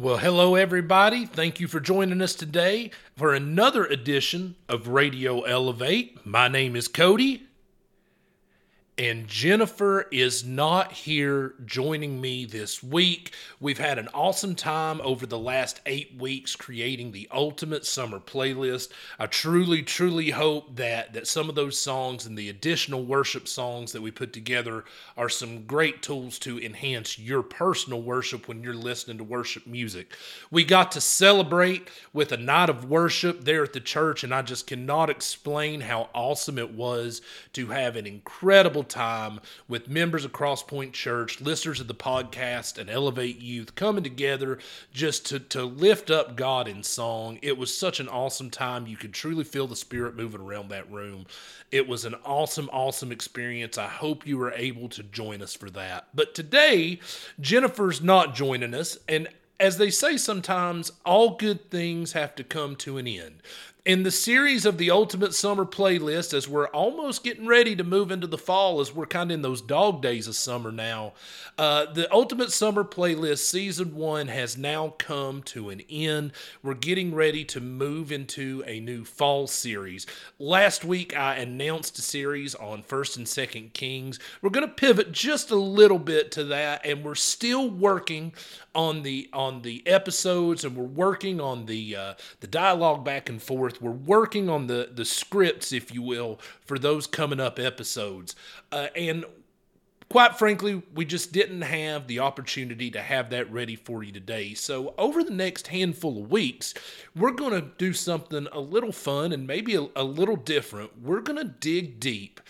Well, hello, everybody. Thank you for joining us today for another edition of Radio Elevate. My name is Cody, and Jennifer is not here joining me this week. We've had an awesome time over the last eight weeks creating the ultimate summer playlist. I truly, truly hope that that some of those songs and the additional worship songs that we put together are some great tools to enhance your personal worship when you're listening to worship music. We got to celebrate with a night of worship there at the church, and I just cannot explain how awesome it was to have an incredible time with members of Crosspoint Church, listeners of the podcast, and Elevate Youth coming together just to, to lift up God in song. It was such an awesome time. You could truly feel the Spirit moving around that room. It was an awesome, awesome experience. I hope you were able to join us for that. But today, Jennifer's not joining us, and as they say sometimes, all good things have to come to an end in the series of the Ultimate Summer playlist, as we're almost getting ready to move into the fall, as we're kind of in those dog days of summer now, uh, the Ultimate Summer playlist season one has now come to an end. We're getting ready to move into a new fall series. Last week, I announced a series on First and Second Kings. We're going to pivot just a little bit to that, and we're still working on the on the episodes, and we're working on the uh, the dialogue back and forth we're working on the the scripts, if you will, for those coming up episodes. Uh, and quite frankly, we just didn't have the opportunity to have that ready for you today. So, over the next handful of weeks, we're going to do something a little fun and maybe a, a little different. We're going to dig deep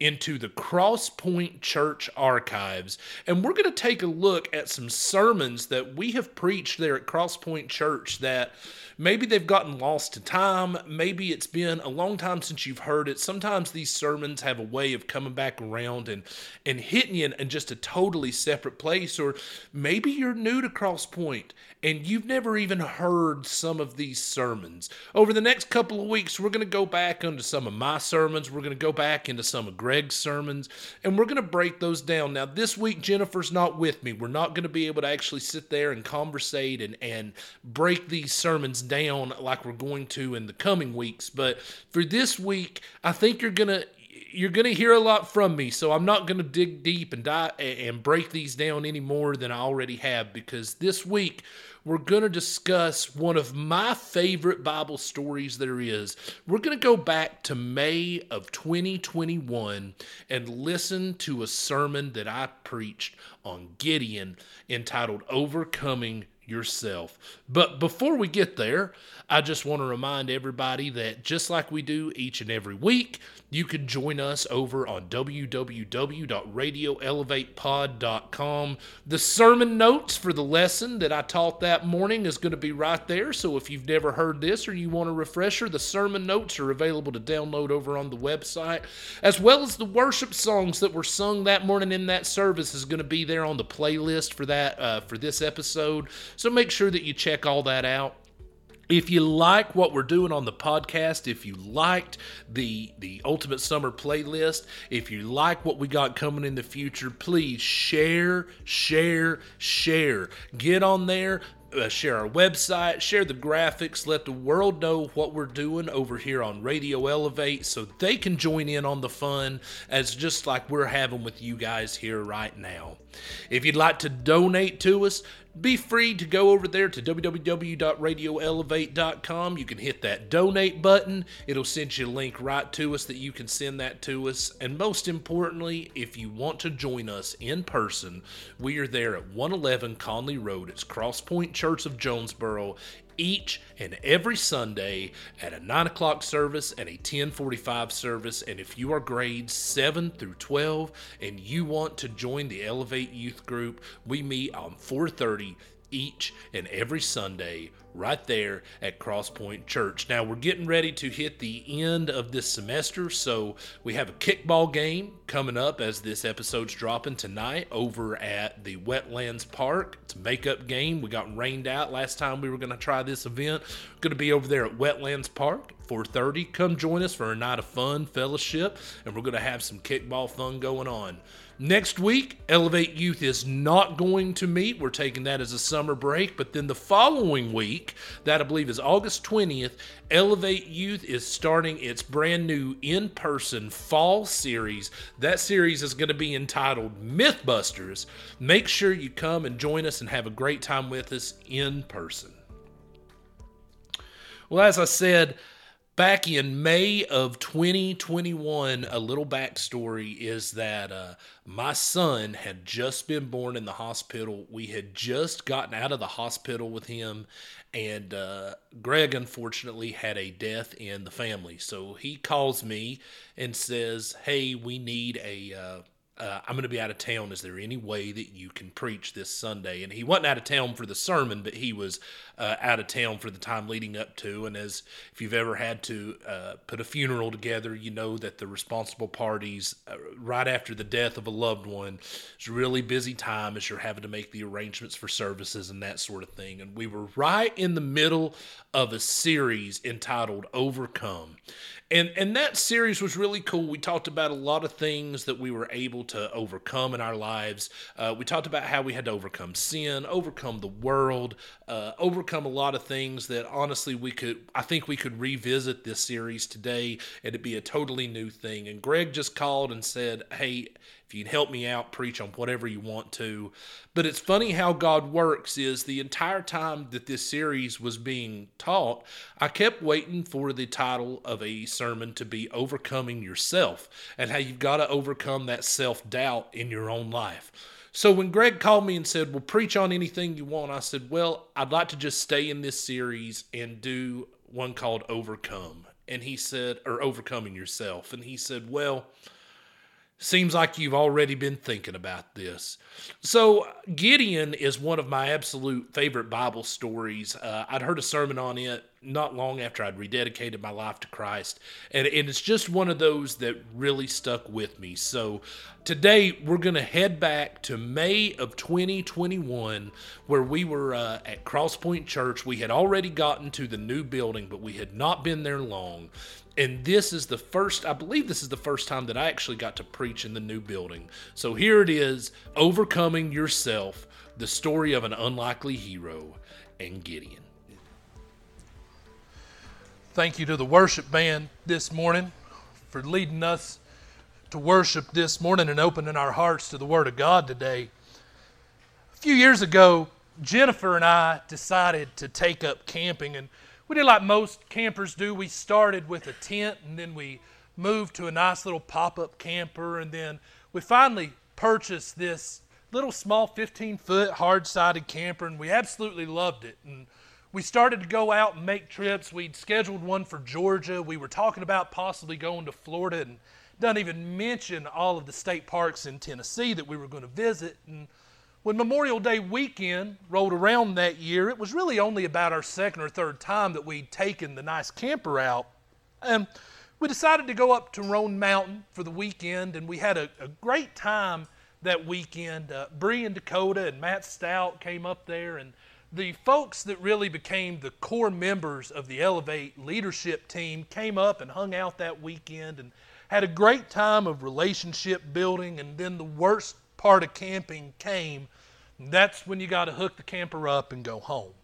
into the Crosspoint Church archives, and we're going to take a look at some sermons that we have preached there at Crosspoint Church that maybe they've gotten lost to time. Maybe it's been a long time since you've heard it. Sometimes these sermons have a way of coming back around and, and hitting you in, in just a totally separate place. Or maybe you're new to Crosspoint and you've never even heard some of these sermons. Over the next couple of weeks, we're going to go back into some of my sermons. We're going to go back into some of Greg's sermons, and we're going to break those down. Now, this week, Jennifer's not with me. We're not going to be able to actually sit there and conversate and, and break these sermons down like we're going to in the coming weeks. But for this week, I think you're going to you're going to hear a lot from me, so I'm not going to dig deep and die and break these down any more than I already have because this week we're going to discuss one of my favorite Bible stories there is. We're going to go back to May of 2021 and listen to a sermon that I preached on Gideon entitled Overcoming yourself. But before we get there, I just want to remind everybody that just like we do each and every week, you can join us over on www.radioelevatepod.com. The sermon notes for the lesson that I taught that morning is going to be right there. So if you've never heard this or you want a refresher, the sermon notes are available to download over on the website, as well as the worship songs that were sung that morning in that service is going to be there on the playlist for that uh, for this episode. So make sure that you check all that out. If you like what we're doing on the podcast, if you liked the the Ultimate Summer playlist, if you like what we got coming in the future, please share, share, share. Get on there, uh, share our website, share the graphics, let the world know what we're doing over here on Radio Elevate so they can join in on the fun as just like we're having with you guys here right now. If you'd like to donate to us, be free to go over there to www.radioelevate.com. You can hit that donate button. It'll send you a link right to us that you can send that to us. And most importantly, if you want to join us in person, we are there at 111 Conley Road. It's Crosspoint Church of Jonesboro each and every Sunday at a 9 o'clock service and a 1045 service. And if you are grades 7 through 12 and you want to join the Elevate Youth Group, we meet on 430 each and every Sunday right there at Crosspoint Church. Now we're getting ready to hit the end of this semester, so we have a kickball game coming up as this episode's dropping tonight over at the Wetlands Park. It's a makeup game. We got rained out last time we were going to try this event. Going to be over there at Wetlands Park 4:30. Come join us for a night of fun, fellowship, and we're going to have some kickball fun going on. Next week, Elevate Youth is not going to meet. We're taking that as a summer break. But then the following week, that I believe is August 20th, Elevate Youth is starting its brand new in person fall series. That series is going to be entitled Mythbusters. Make sure you come and join us and have a great time with us in person. Well, as I said, back in May of 2021, a little backstory is that uh, my son had just been born in the hospital. We had just gotten out of the hospital with him, and uh, Greg unfortunately had a death in the family. So he calls me and says, Hey, we need a. Uh, uh, I'm going to be out of town. Is there any way that you can preach this Sunday? And he wasn't out of town for the sermon, but he was uh, out of town for the time leading up to. And as if you've ever had to uh, put a funeral together, you know that the responsible parties, uh, right after the death of a loved one, is a really busy time as you're having to make the arrangements for services and that sort of thing. And we were right in the middle of a series entitled Overcome and and that series was really cool. We talked about a lot of things that we were able to overcome in our lives. Uh, we talked about how we had to overcome sin, overcome the world, uh, overcome a lot of things that honestly we could. I think we could revisit this series today, and it'd be a totally new thing. And Greg just called and said, "Hey, if you'd help me out, preach on whatever you want to. But it's funny how God works is the entire time that this series was being taught, I kept waiting for the title of a sermon to be Overcoming Yourself and how you've got to overcome that self doubt in your own life. So when Greg called me and said, Well, preach on anything you want, I said, Well, I'd like to just stay in this series and do one called Overcome. And he said, or Overcoming Yourself. And he said, Well, Seems like you've already been thinking about this. So, Gideon is one of my absolute favorite Bible stories. Uh, I'd heard a sermon on it not long after I'd rededicated my life to Christ, and, and it's just one of those that really stuck with me. So, today we're going to head back to May of 2021, where we were uh, at Crosspoint Church. We had already gotten to the new building, but we had not been there long and this is the first i believe this is the first time that i actually got to preach in the new building. So here it is overcoming yourself the story of an unlikely hero and gideon. Thank you to the worship band this morning for leading us to worship this morning and opening our hearts to the word of god today. A few years ago jennifer and i decided to take up camping and we did like most campers do. We started with a tent and then we moved to a nice little pop up camper. And then we finally purchased this little small 15 foot hard sided camper and we absolutely loved it. And we started to go out and make trips. We'd scheduled one for Georgia. We were talking about possibly going to Florida and don't even mention all of the state parks in Tennessee that we were going to visit. And when Memorial Day weekend rolled around that year, it was really only about our second or third time that we'd taken the nice camper out. And we decided to go up to Roan Mountain for the weekend, and we had a, a great time that weekend. Uh, Bree and Dakota and Matt Stout came up there, and the folks that really became the core members of the Elevate leadership team came up and hung out that weekend and had a great time of relationship building. And then the worst part of camping came, that's when you got to hook the camper up and go home.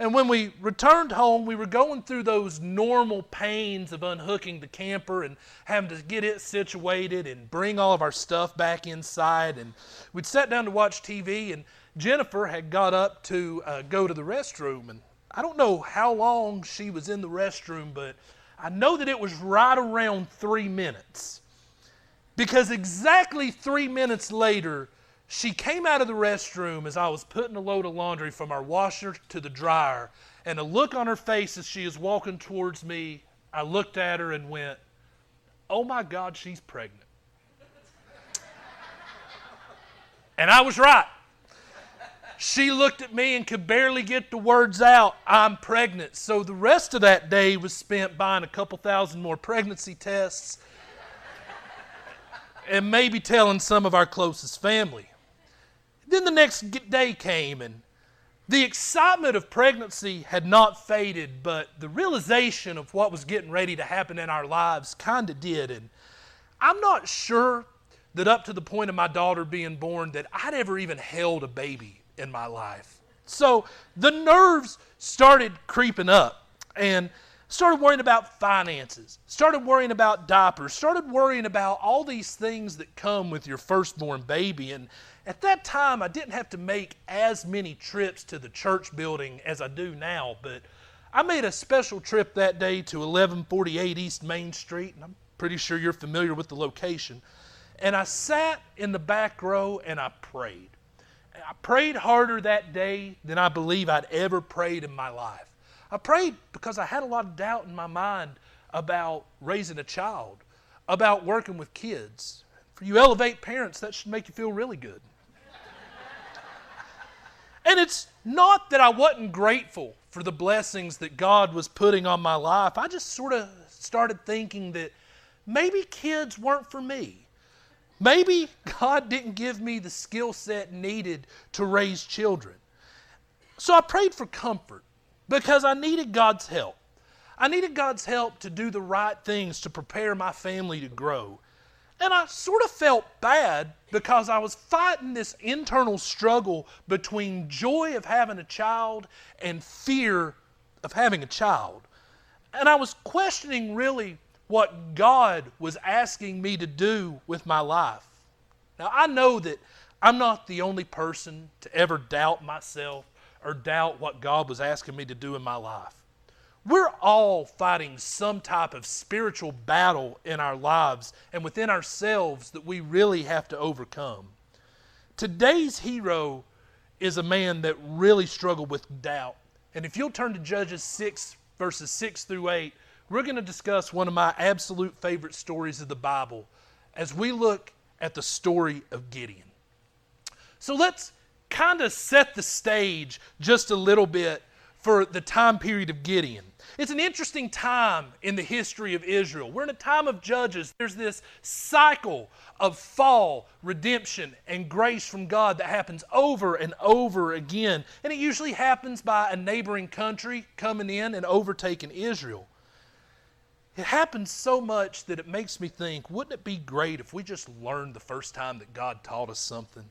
And when we returned home, we were going through those normal pains of unhooking the camper and having to get it situated and bring all of our stuff back inside. And we'd sat down to watch TV, and Jennifer had got up to uh, go to the restroom. And I don't know how long she was in the restroom, but I know that it was right around three minutes. Because exactly three minutes later, she came out of the restroom as I was putting a load of laundry from our washer to the dryer, and a look on her face as she is walking towards me, I looked at her and went, Oh my God, she's pregnant. and I was right. She looked at me and could barely get the words out, I'm pregnant. So the rest of that day was spent buying a couple thousand more pregnancy tests and maybe telling some of our closest family. Then the next day came, and the excitement of pregnancy had not faded, but the realization of what was getting ready to happen in our lives kind of did. And I'm not sure that up to the point of my daughter being born that I'd ever even held a baby in my life. So the nerves started creeping up and started worrying about finances, started worrying about diapers, started worrying about all these things that come with your firstborn baby. And at that time, I didn't have to make as many trips to the church building as I do now, but I made a special trip that day to 1148 East Main Street, and I'm pretty sure you're familiar with the location. And I sat in the back row and I prayed. I prayed harder that day than I believe I'd ever prayed in my life. I prayed because I had a lot of doubt in my mind about raising a child, about working with kids. For you elevate parents, that should make you feel really good. and it's not that I wasn't grateful for the blessings that God was putting on my life. I just sort of started thinking that maybe kids weren't for me. Maybe God didn't give me the skill set needed to raise children. So I prayed for comfort because I needed God's help. I needed God's help to do the right things to prepare my family to grow. And I sort of felt bad because I was fighting this internal struggle between joy of having a child and fear of having a child. And I was questioning really what God was asking me to do with my life. Now, I know that I'm not the only person to ever doubt myself or doubt what God was asking me to do in my life. We're all fighting some type of spiritual battle in our lives and within ourselves that we really have to overcome. Today's hero is a man that really struggled with doubt. And if you'll turn to Judges 6, verses 6 through 8, we're going to discuss one of my absolute favorite stories of the Bible as we look at the story of Gideon. So let's kind of set the stage just a little bit for the time period of Gideon. It's an interesting time in the history of Israel. We're in a time of judges. There's this cycle of fall, redemption, and grace from God that happens over and over again. And it usually happens by a neighboring country coming in and overtaking Israel. It happens so much that it makes me think wouldn't it be great if we just learned the first time that God taught us something?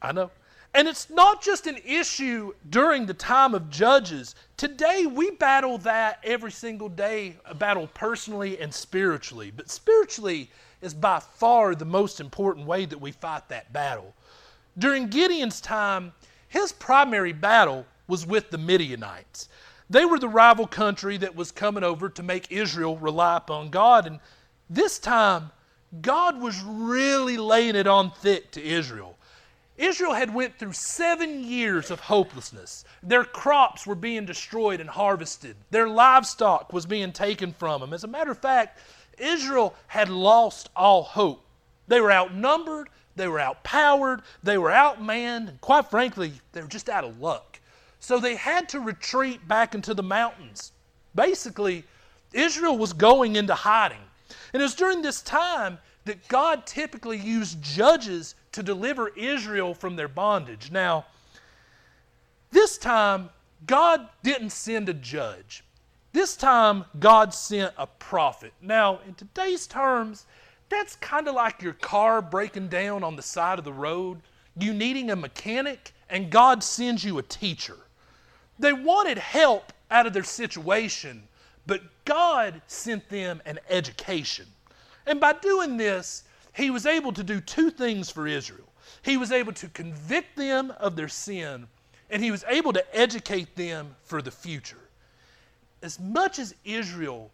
I know. And it's not just an issue during the time of judges. Today, we battle that every single day, a battle personally and spiritually. But spiritually is by far the most important way that we fight that battle. During Gideon's time, his primary battle was with the Midianites. They were the rival country that was coming over to make Israel rely upon God. And this time, God was really laying it on thick to Israel. Israel had went through 7 years of hopelessness. Their crops were being destroyed and harvested. Their livestock was being taken from them. As a matter of fact, Israel had lost all hope. They were outnumbered, they were outpowered, they were outmanned, and quite frankly, they were just out of luck. So they had to retreat back into the mountains. Basically, Israel was going into hiding. And it was during this time that God typically used judges to deliver Israel from their bondage. Now, this time, God didn't send a judge. This time, God sent a prophet. Now, in today's terms, that's kind of like your car breaking down on the side of the road, you needing a mechanic, and God sends you a teacher. They wanted help out of their situation, but God sent them an education. And by doing this, he was able to do two things for Israel. He was able to convict them of their sin, and he was able to educate them for the future. As much as Israel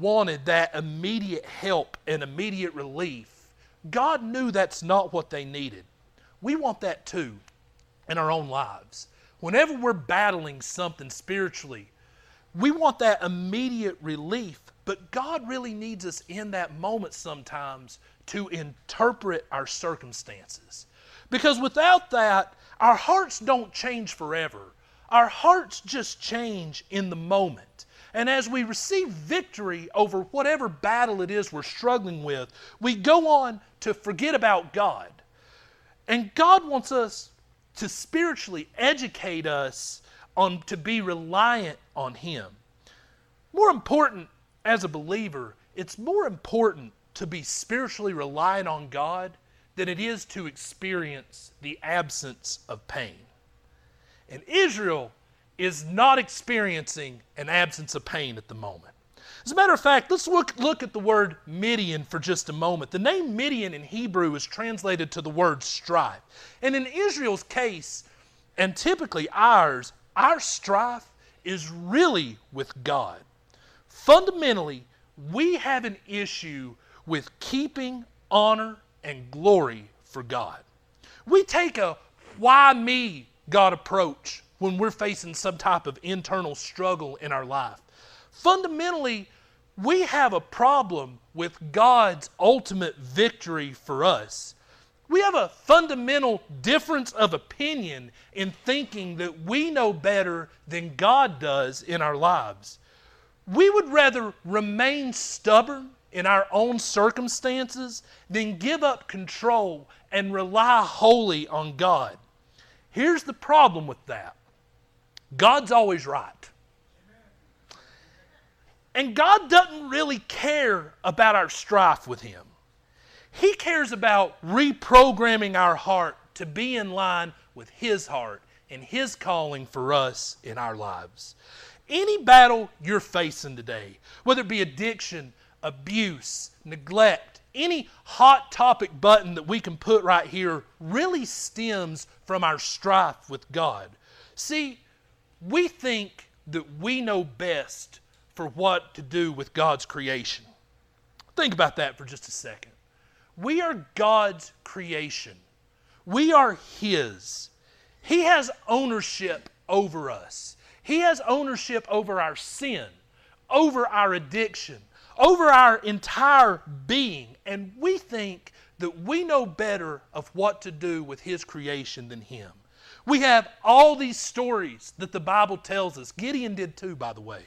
wanted that immediate help and immediate relief, God knew that's not what they needed. We want that too in our own lives. Whenever we're battling something spiritually, we want that immediate relief, but God really needs us in that moment sometimes to interpret our circumstances. Because without that, our hearts don't change forever. Our hearts just change in the moment. And as we receive victory over whatever battle it is we're struggling with, we go on to forget about God. And God wants us to spiritually educate us on to be reliant on Him. More important as a believer, it's more important to be spiritually reliant on God than it is to experience the absence of pain. And Israel is not experiencing an absence of pain at the moment. As a matter of fact, let's look, look at the word Midian for just a moment. The name Midian in Hebrew is translated to the word strife. And in Israel's case, and typically ours, our strife is really with God. Fundamentally, we have an issue with keeping honor and glory for God. We take a why me God approach when we're facing some type of internal struggle in our life. Fundamentally, we have a problem with God's ultimate victory for us. We have a fundamental difference of opinion in thinking that we know better than God does in our lives. We would rather remain stubborn in our own circumstances then give up control and rely wholly on God. Here's the problem with that God's always right. And God doesn't really care about our strife with Him. He cares about reprogramming our heart to be in line with His heart and His calling for us in our lives. Any battle you're facing today, whether it be addiction, abuse, neglect, any hot topic button that we can put right here really stems from our strife with God. See, we think that we know best for what to do with God's creation. Think about that for just a second. We are God's creation, we are His. He has ownership over us. He has ownership over our sin, over our addiction, over our entire being. And we think that we know better of what to do with His creation than Him. We have all these stories that the Bible tells us. Gideon did too, by the way,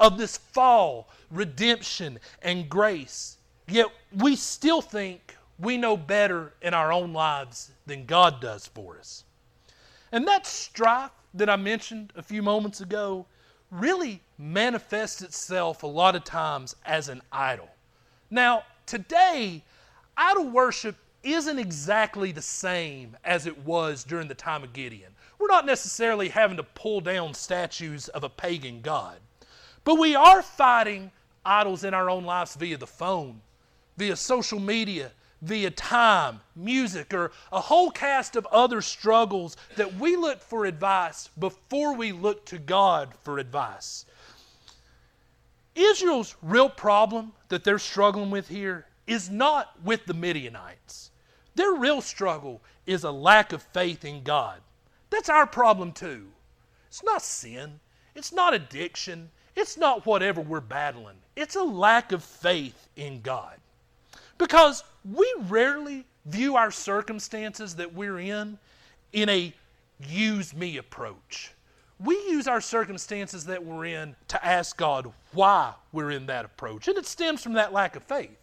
of this fall, redemption, and grace. Yet we still think we know better in our own lives than God does for us. And that strife that I mentioned a few moments ago really manifests itself a lot of times as an idol. Now, today, idol worship isn't exactly the same as it was during the time of Gideon. We're not necessarily having to pull down statues of a pagan god, but we are fighting idols in our own lives via the phone, via social media, via time, music, or a whole cast of other struggles that we look for advice before we look to God for advice. Israel's real problem that they're struggling with here is not with the Midianites. Their real struggle is a lack of faith in God. That's our problem too. It's not sin, it's not addiction, it's not whatever we're battling. It's a lack of faith in God. Because we rarely view our circumstances that we're in in a use me approach. We use our circumstances that we're in to ask God why we're in that approach. And it stems from that lack of faith.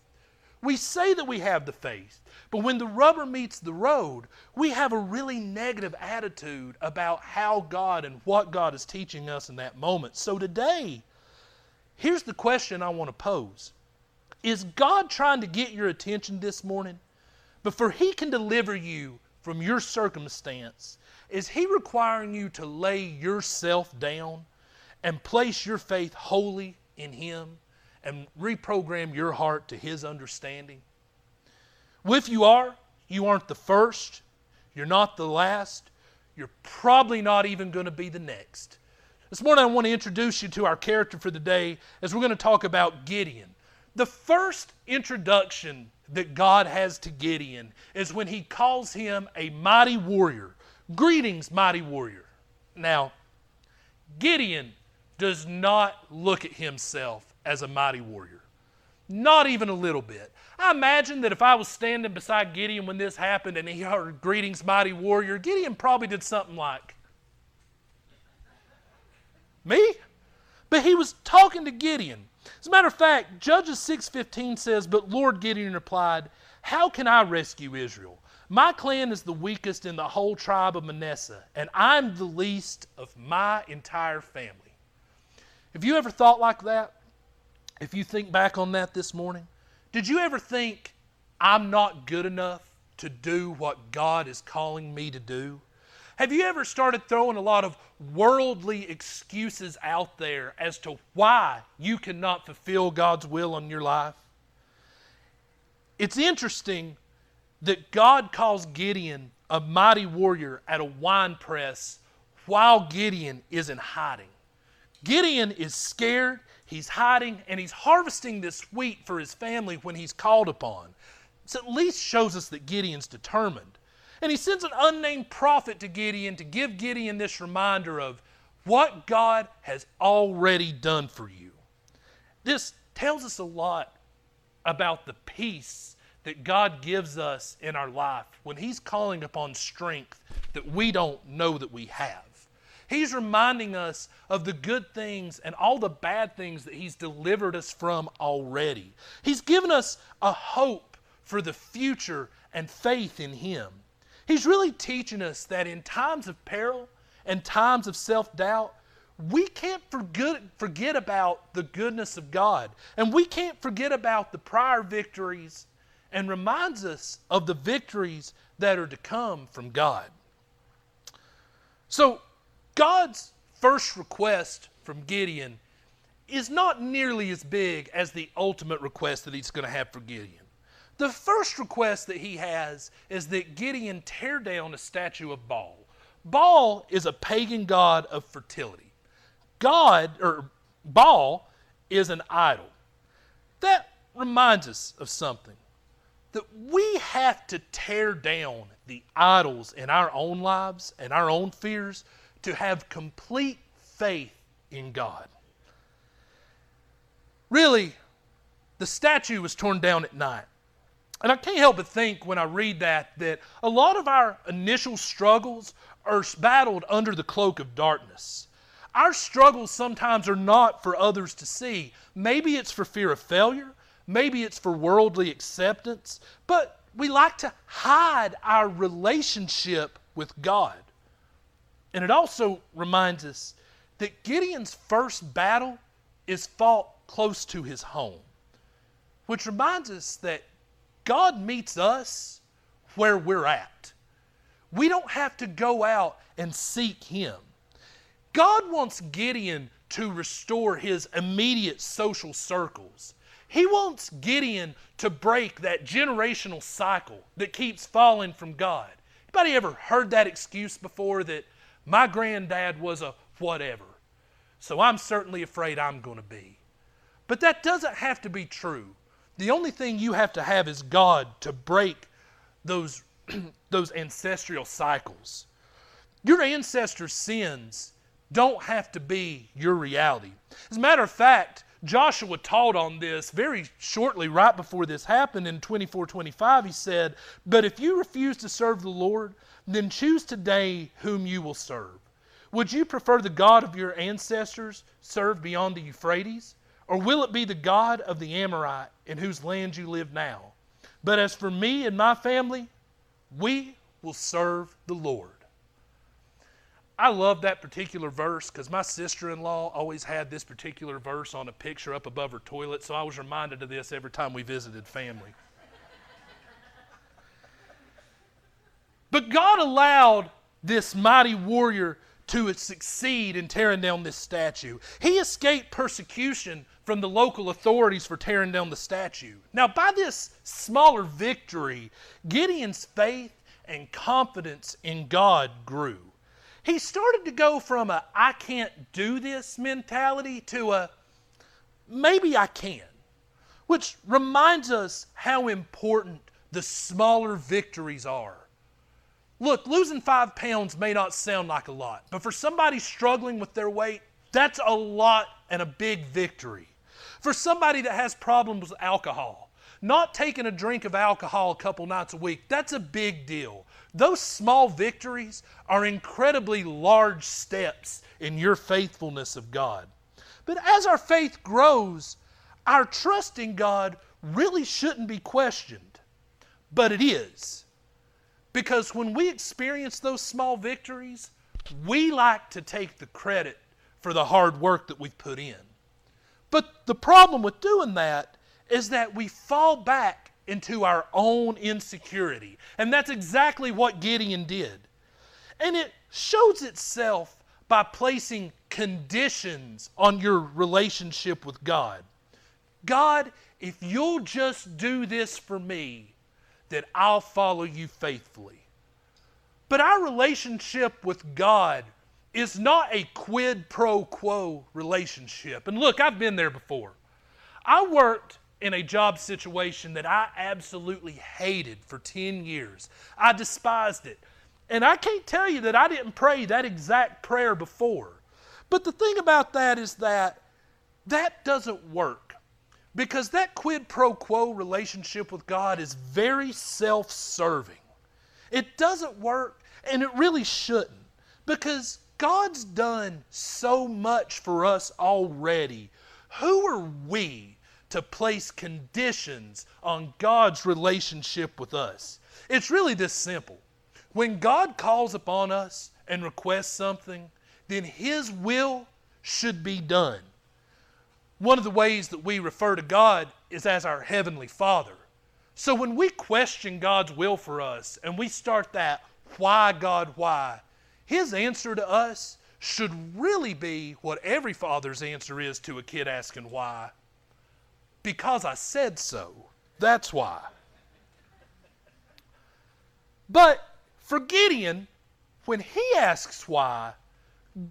We say that we have the faith, but when the rubber meets the road, we have a really negative attitude about how God and what God is teaching us in that moment. So today, here's the question I want to pose is God trying to get your attention this morning? Before He can deliver you from your circumstance, is He requiring you to lay yourself down and place your faith wholly in Him and reprogram your heart to His understanding? Well, if you are, you aren't the first, you're not the last, you're probably not even going to be the next. This morning, I want to introduce you to our character for the day as we're going to talk about Gideon. The first introduction that God has to Gideon is when he calls him a mighty warrior. Greetings, mighty warrior. Now, Gideon does not look at himself as a mighty warrior, not even a little bit. I imagine that if I was standing beside Gideon when this happened and he heard, Greetings, mighty warrior, Gideon probably did something like, Me? But he was talking to Gideon. As a matter of fact, Judges 6:15 says, "But Lord Gideon replied, How can I rescue Israel? My clan is the weakest in the whole tribe of Manasseh, and I'm the least of my entire family." Have you ever thought like that? If you think back on that this morning, Did you ever think, I'm not good enough to do what God is calling me to do? Have you ever started throwing a lot of worldly excuses out there as to why you cannot fulfill God's will on your life? It's interesting that God calls Gideon a mighty warrior at a wine press while Gideon is in hiding. Gideon is scared, he's hiding, and he's harvesting this wheat for his family when he's called upon. This at least shows us that Gideon's determined. And he sends an unnamed prophet to Gideon to give Gideon this reminder of what God has already done for you. This tells us a lot about the peace that God gives us in our life when He's calling upon strength that we don't know that we have. He's reminding us of the good things and all the bad things that He's delivered us from already. He's given us a hope for the future and faith in Him. He's really teaching us that in times of peril and times of self doubt, we can't forget, forget about the goodness of God. And we can't forget about the prior victories and reminds us of the victories that are to come from God. So, God's first request from Gideon is not nearly as big as the ultimate request that he's going to have for Gideon. The first request that he has is that Gideon tear down a statue of Baal. Baal is a pagan god of fertility. God, or Baal, is an idol. That reminds us of something that we have to tear down the idols in our own lives and our own fears to have complete faith in God. Really, the statue was torn down at night. And I can't help but think when I read that that a lot of our initial struggles are battled under the cloak of darkness. Our struggles sometimes are not for others to see. Maybe it's for fear of failure, maybe it's for worldly acceptance, but we like to hide our relationship with God. And it also reminds us that Gideon's first battle is fought close to his home, which reminds us that God meets us where we're at. We don't have to go out and seek Him. God wants Gideon to restore his immediate social circles. He wants Gideon to break that generational cycle that keeps falling from God. Anybody ever heard that excuse before that my granddad was a whatever, so I'm certainly afraid I'm going to be? But that doesn't have to be true. The only thing you have to have is God to break those, those ancestral cycles. Your ancestors' sins don't have to be your reality. As a matter of fact, Joshua taught on this very shortly, right before this happened in 24 25. He said, But if you refuse to serve the Lord, then choose today whom you will serve. Would you prefer the God of your ancestors served beyond the Euphrates? Or will it be the God of the Amorite in whose land you live now? But as for me and my family, we will serve the Lord. I love that particular verse because my sister in law always had this particular verse on a picture up above her toilet, so I was reminded of this every time we visited family. but God allowed this mighty warrior to succeed in tearing down this statue. He escaped persecution from the local authorities for tearing down the statue. Now, by this smaller victory, Gideon's faith and confidence in God grew he started to go from a I can't do this mentality to a maybe I can, which reminds us how important the smaller victories are. Look, losing five pounds may not sound like a lot, but for somebody struggling with their weight, that's a lot and a big victory. For somebody that has problems with alcohol, not taking a drink of alcohol a couple nights a week, that's a big deal. Those small victories are incredibly large steps in your faithfulness of God. But as our faith grows, our trust in God really shouldn't be questioned. But it is. Because when we experience those small victories, we like to take the credit for the hard work that we've put in. But the problem with doing that is that we fall back into our own insecurity. And that's exactly what Gideon did. And it shows itself by placing conditions on your relationship with God. God, if you'll just do this for me, then I'll follow you faithfully. But our relationship with God is not a quid pro quo relationship. And look, I've been there before. I worked in a job situation that I absolutely hated for 10 years. I despised it. And I can't tell you that I didn't pray that exact prayer before. But the thing about that is that that doesn't work because that quid pro quo relationship with God is very self serving. It doesn't work, and it really shouldn't because God's done so much for us already. Who are we to place conditions on God's relationship with us? It's really this simple. When God calls upon us and requests something, then His will should be done. One of the ways that we refer to God is as our Heavenly Father. So when we question God's will for us and we start that, why God, why? His answer to us should really be what every father's answer is to a kid asking why. Because I said so. That's why. But for Gideon, when he asks why,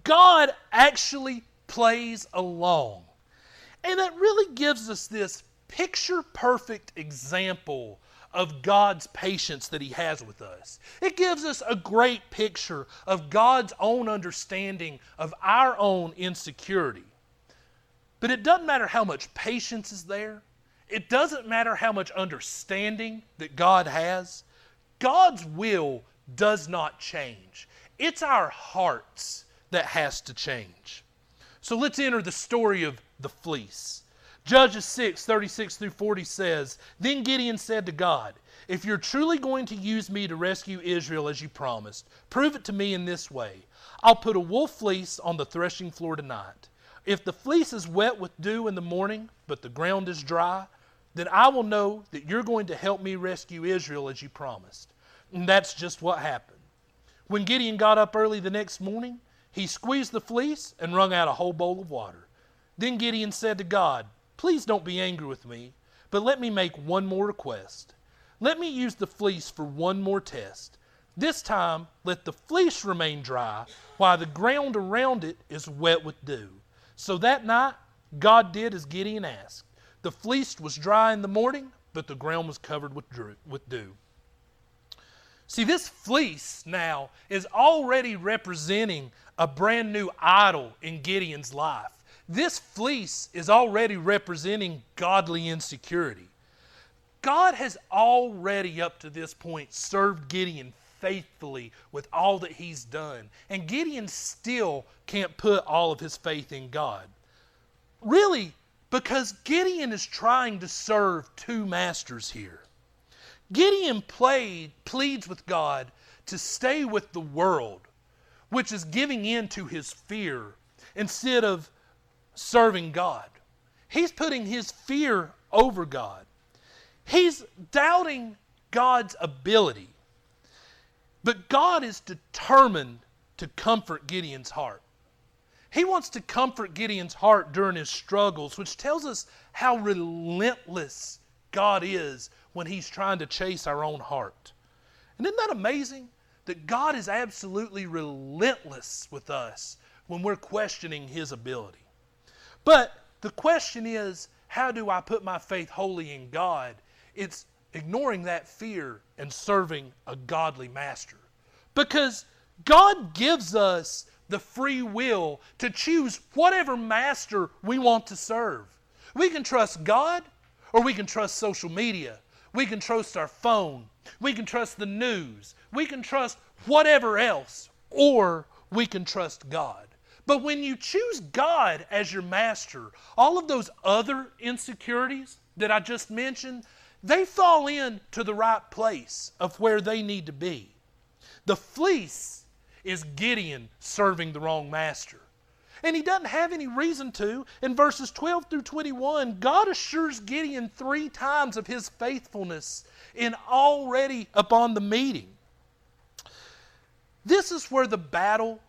God actually plays along. And that really gives us this picture perfect example of God's patience that He has with us. It gives us a great picture of God's own understanding of our own insecurity. But it doesn't matter how much patience is there, it doesn't matter how much understanding that God has. God's will does not change. It's our hearts that has to change. So let's enter the story of the fleece. Judges 6, 36 through 40 says, Then Gideon said to God, If you're truly going to use me to rescue Israel as you promised, prove it to me in this way. I'll put a wool fleece on the threshing floor tonight. If the fleece is wet with dew in the morning, but the ground is dry, then I will know that you're going to help me rescue Israel as you promised. And that's just what happened. When Gideon got up early the next morning, he squeezed the fleece and wrung out a whole bowl of water. Then Gideon said to God, Please don't be angry with me, but let me make one more request. Let me use the fleece for one more test. This time, let the fleece remain dry while the ground around it is wet with dew. So that night, God did as Gideon asked. The fleece was dry in the morning, but the ground was covered with, dew. See, this fleece now is already representing a brand new idol in Gideon's life. This fleece is already representing godly insecurity. God has already, up to this point, served Gideon faithfully with all that he's done. And Gideon still can't put all of his faith in God. Really, because Gideon is trying to serve two masters here. Gideon played, pleads with God to stay with the world, which is giving in to his fear, instead of serving God. He's putting his fear over God. He's doubting God's ability. But God is determined to comfort Gideon's heart. He wants to comfort Gideon's heart during his struggles, which tells us how relentless God is when he's trying to chase our own heart. And isn't that amazing? That God is absolutely relentless with us when we're questioning his ability. But the question is, how do I put my faith wholly in God? It's ignoring that fear and serving a godly master. Because God gives us the free will to choose whatever master we want to serve. We can trust God or we can trust social media. We can trust our phone. We can trust the news. We can trust whatever else or we can trust God. But when you choose God as your master, all of those other insecurities that I just mentioned, they fall into the right place of where they need to be. The fleece is Gideon serving the wrong master. And he doesn't have any reason to. In verses 12 through 21, God assures Gideon three times of his faithfulness in already upon the meeting. This is where the battle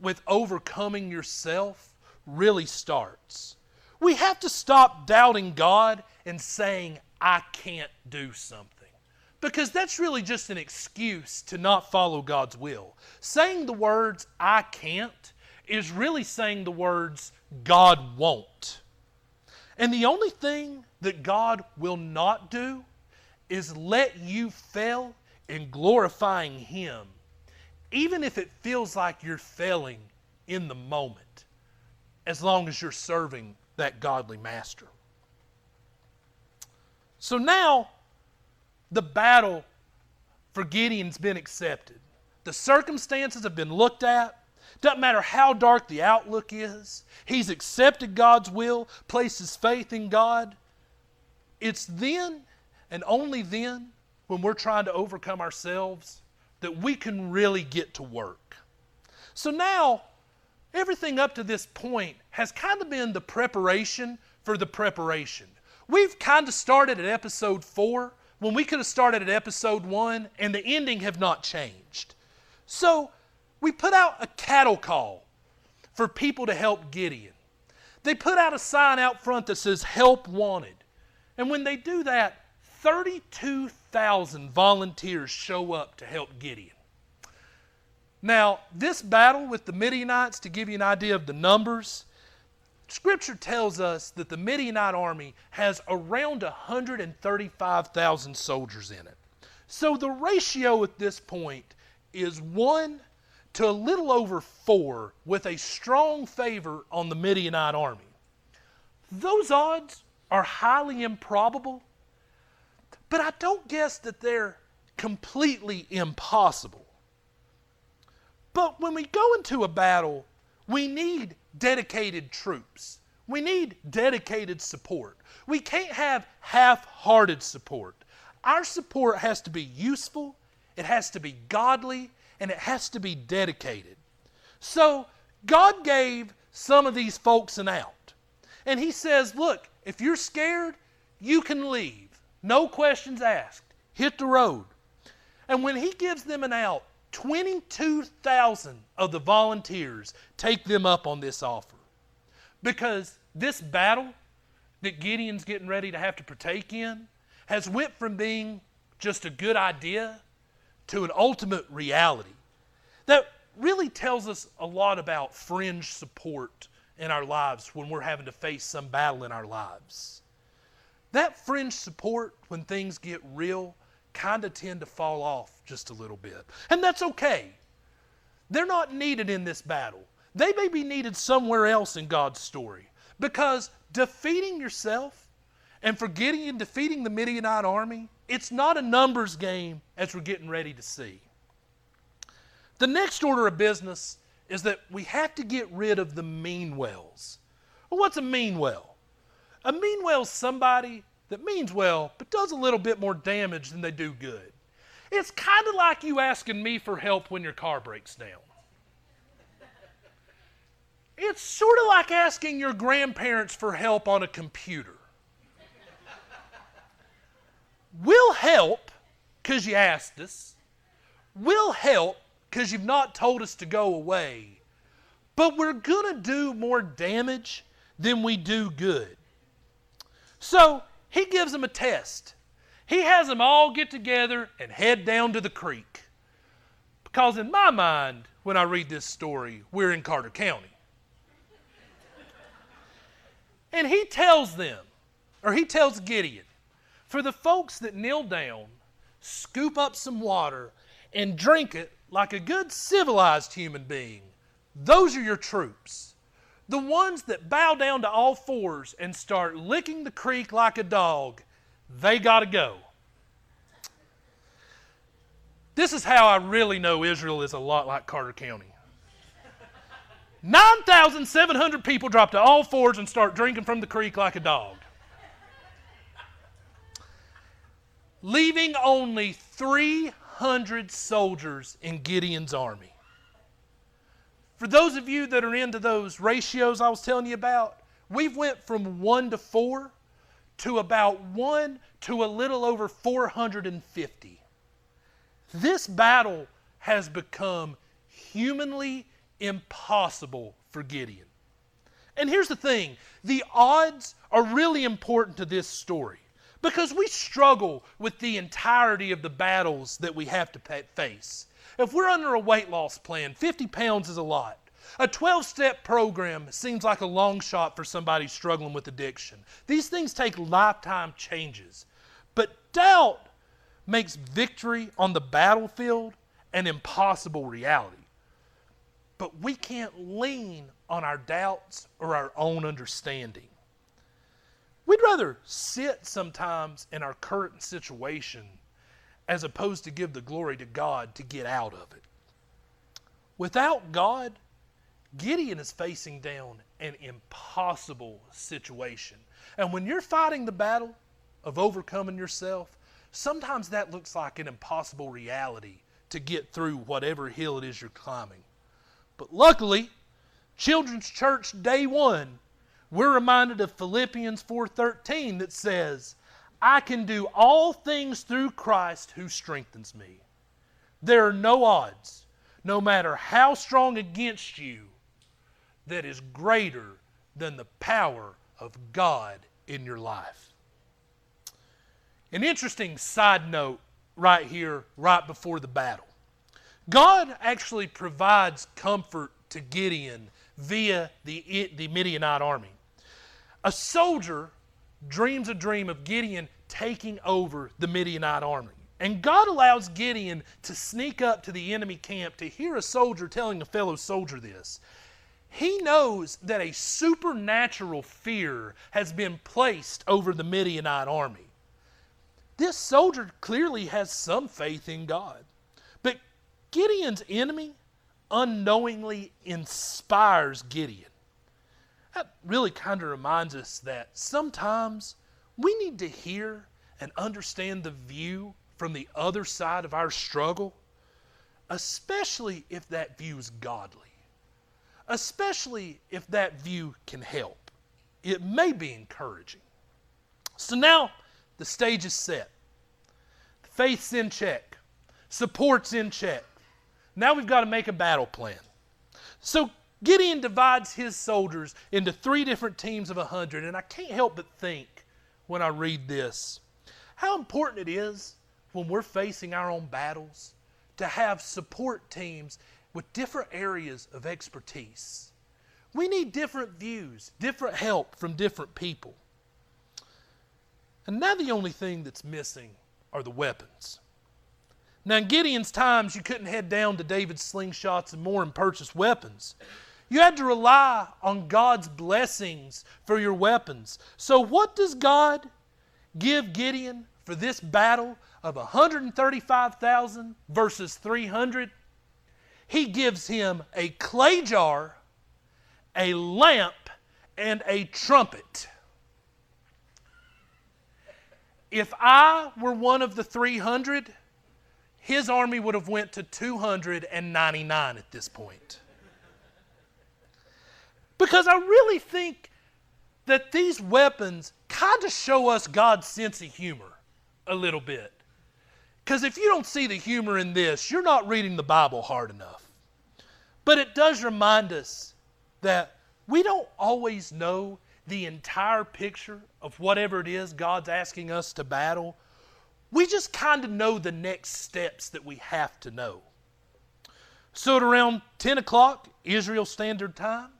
with overcoming yourself really starts. We have to stop doubting God and saying, I can't do something. Because that's really just an excuse to not follow God's will. Saying the words, I can't, is really saying the words, God won't. And the only thing that God will not do is let you fail in glorifying Him, even if it feels like you're failing in the moment, as long as you're serving that godly master. So now, the battle for Gideon's been accepted. The circumstances have been looked at. Doesn't matter how dark the outlook is, he's accepted God's will, placed his faith in God. It's then and only then, when we're trying to overcome ourselves, that we can really get to work. So now, everything up to this point has kind of been the preparation for the preparation. We've kind of started at episode four when we could have started at episode one, and the ending have not changed. So we put out a cattle call for people to help Gideon. They put out a sign out front that says help wanted. And when they do that, 32,000 volunteers show up to help Gideon. Now, this battle with the Midianites, to give you an idea of the numbers, Scripture tells us that the Midianite army has around 135,000 soldiers in it. So the ratio at this point is 1 to a little over 4 with a strong favor on the Midianite army. Those odds are highly improbable, but I don't guess that they're completely impossible. But when we go into a battle, we need dedicated troops. We need dedicated support. We can't have half hearted support. Our support has to be useful, it has to be godly, and it has to be dedicated. So, God gave some of these folks an out. And He says, Look, if you're scared, you can leave. No questions asked. Hit the road. And when He gives them an out, 22,000 of the volunteers take them up on this offer. Because this battle that Gideon's getting ready to have to partake in has went from being just a good idea to an ultimate reality that really tells us a lot about fringe support in our lives when we're having to face some battle in our lives. That fringe support, when things get real, kind of tend to fall off just a little bit. And that's okay. They're not needed in this battle. They may be needed somewhere else in God's story. Because defeating yourself and forgetting and defeating the Midianite army, it's not a numbers game as we're getting ready to see. The next order of business is that we have to get rid of the mean wells. Well, what's a mean well? A mean well is somebody that means well, but does a little bit more damage than they do good. It's kind of like you asking me for help when your car breaks down. It's sort of like asking your grandparents for help on a computer. We'll help because you asked us. We'll help because you've not told us to go away. But we're going to do more damage than we do good. So he gives them a test. He has them all get together and head down to the creek. Because in my mind, when I read this story, we're in Carter County. And he tells them, or he tells Gideon, for the folks that kneel down, scoop up some water, and drink it like a good civilized human being, those are your troops. The ones that bow down to all fours and start licking the creek like a dog, they got to go. This is how I really know Israel is a lot like Carter County. 9,700 people drop to all fours and start drinking from the creek like a dog. Leaving only 300 soldiers in Gideon's army. For those of you that are into those ratios I was telling you about, we've went from 1 to 4 to about 1 to a little over 450. This battle has become humanly impossible for Gideon. And here's the thing the odds are really important to this story because we struggle with the entirety of the battles that we have to face. If we're under a weight loss plan, 50 pounds is a lot. A 12 step program seems like a long shot for somebody struggling with addiction. These things take lifetime changes. But doubt makes victory on the battlefield an impossible reality. But we can't lean on our doubts or our own understanding. We'd rather sit sometimes in our current situation as opposed to give the glory to God to get out of it. Without God, Gideon is facing down an impossible situation. And when you're fighting the battle of overcoming yourself, sometimes that looks like an impossible reality to get through whatever hill it is you're climbing. But luckily, Children's Church Day 1 we're reminded of Philippians 4:13 that says, "I can do all things through Christ who strengthens me." There are no odds, no matter how strong against you, that is greater than the power of God in your life. An interesting side note right here, right before the battle. God actually provides comfort to Gideon via the, the Midianite army. A soldier dreams a dream of Gideon taking over the Midianite army. And God allows Gideon to sneak up to the enemy camp to hear a soldier telling a fellow soldier this. He knows that a supernatural fear has been placed over the Midianite army. This soldier clearly has some faith in God. But Gideon's enemy unknowingly inspires Gideon. That really kind of reminds us that sometimes we need to hear and understand the view from the other side of our struggle, especially if that view is godly, especially if that view can help. It may be encouraging. So now the stage is set, faith's in check, support's in check. Now we've got to make a battle plan. So Gideon divides his soldiers into three different teams of a hundred, and I can't help but think when I read this how important it is when we're facing our own battles to have support teams with different areas of expertise. We need different views, different help from different people. And now the only thing that's missing are the weapons. Now, in Gideon's times, you couldn't head down to David's slingshots and more and purchase weapons. You had to rely on God's blessings for your weapons. So, what does God give Gideon for this battle of 135,000 versus 300? He gives him a clay jar, a lamp, and a trumpet. If I were one of the 300, his army would have went to 299 at this point. Because I really think that these weapons kind of show us God's sense of humor a little bit. Because if you don't see the humor in this, you're not reading the Bible hard enough. But it does remind us that we don't always know the entire picture of whatever it is God's asking us to battle. We just kind of know the next steps that we have to know. So at around 10 o'clock, Israel Standard Time,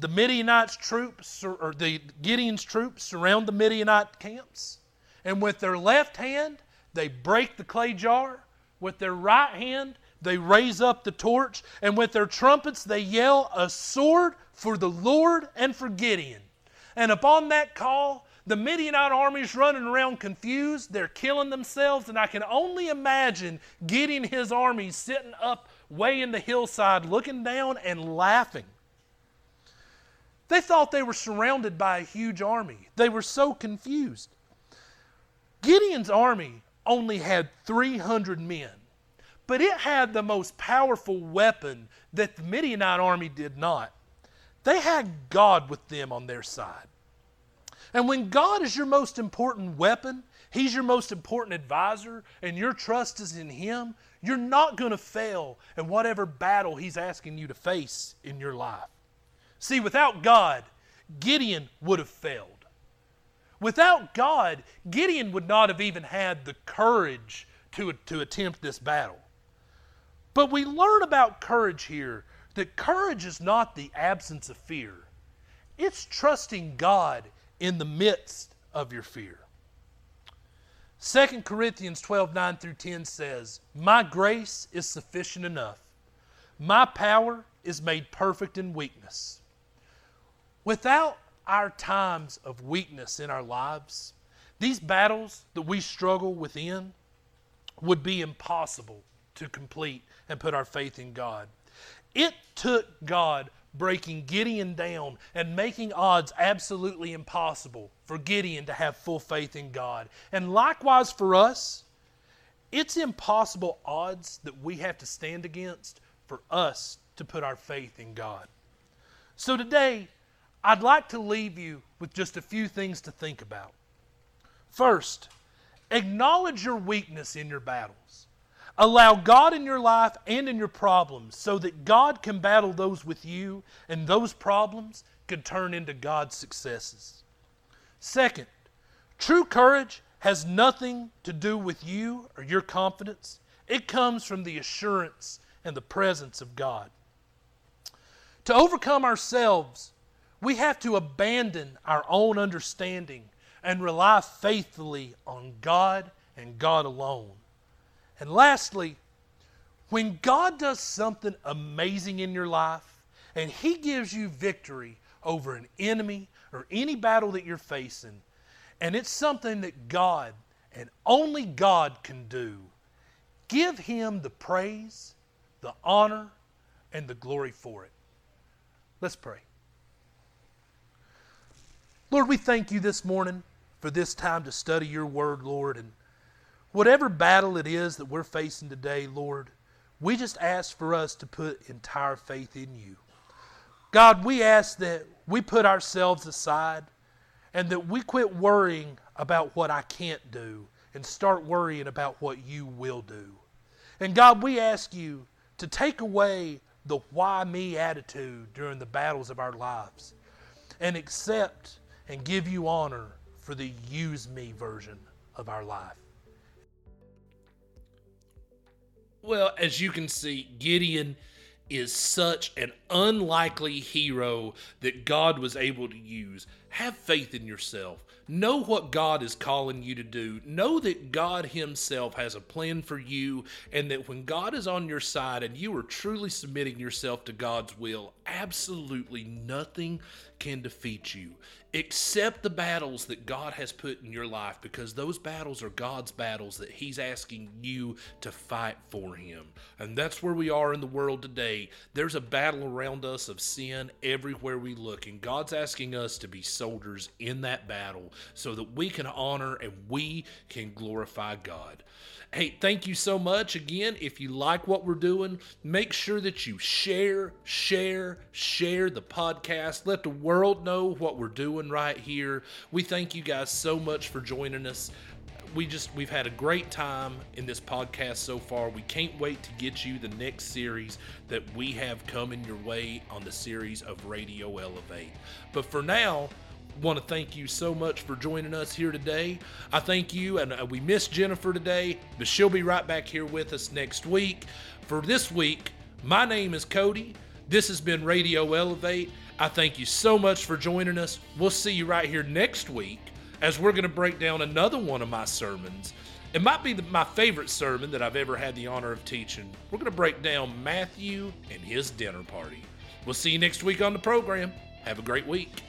the Midianites' troops, or the Gideon's troops, surround the Midianite camps, and with their left hand, they break the clay jar. With their right hand, they raise up the torch, and with their trumpets, they yell, A sword for the Lord and for Gideon. And upon that call, the Midianite army's running around confused. They're killing themselves, and I can only imagine Gideon his army sitting up way in the hillside, looking down and laughing. They thought they were surrounded by a huge army. They were so confused. Gideon's army only had 300 men, but it had the most powerful weapon that the Midianite army did not. They had God with them on their side. And when God is your most important weapon, He's your most important advisor, and your trust is in Him, you're not going to fail in whatever battle He's asking you to face in your life. See, without God, Gideon would have failed. Without God, Gideon would not have even had the courage to, to attempt this battle. But we learn about courage here that courage is not the absence of fear, it's trusting God in the midst of your fear. 2 Corinthians 12 9 through 10 says, My grace is sufficient enough. My power is made perfect in weakness. Without our times of weakness in our lives, these battles that we struggle within would be impossible to complete and put our faith in God. It took God breaking Gideon down and making odds absolutely impossible for Gideon to have full faith in God. And likewise for us, it's impossible odds that we have to stand against for us to put our faith in God. So today, I'd like to leave you with just a few things to think about. First, acknowledge your weakness in your battles. Allow God in your life and in your problems so that God can battle those with you and those problems can turn into God's successes. Second, true courage has nothing to do with you or your confidence. It comes from the assurance and the presence of God. To overcome ourselves, we have to abandon our own understanding and rely faithfully on God and God alone. And lastly, when God does something amazing in your life and He gives you victory over an enemy or any battle that you're facing, and it's something that God and only God can do, give Him the praise, the honor, and the glory for it. Let's pray. Lord, we thank you this morning for this time to study your word, Lord, and Whatever battle it is that we're facing today, Lord, we just ask for us to put entire faith in you. God, we ask that we put ourselves aside and that we quit worrying about what I can't do and start worrying about what you will do. And God, we ask you to take away the why me attitude during the battles of our lives and accept and give you honor for the use me version of our life. Well, as you can see, Gideon is such an unlikely hero that God was able to use. Have faith in yourself. Know what God is calling you to do. Know that God Himself has a plan for you, and that when God is on your side and you are truly submitting yourself to God's will, absolutely nothing can defeat you. Accept the battles that God has put in your life because those battles are God's battles that He's asking you to fight for Him. And that's where we are in the world today. There's a battle around us of sin everywhere we look, and God's asking us to be soldiers in that battle so that we can honor and we can glorify God. Hey, thank you so much. Again, if you like what we're doing, make sure that you share, share, share the podcast. Let the world know what we're doing right here. We thank you guys so much for joining us. We just we've had a great time in this podcast so far. We can't wait to get you the next series that we have coming your way on the series of Radio Elevate. But for now, want to thank you so much for joining us here today. I thank you, and uh, we miss Jennifer today, but she'll be right back here with us next week. For this week, my name is Cody. This has been Radio Elevate. I thank you so much for joining us. We'll see you right here next week as we're going to break down another one of my sermons. It might be the, my favorite sermon that I've ever had the honor of teaching. We're going to break down Matthew and his dinner party. We'll see you next week on the program. Have a great week.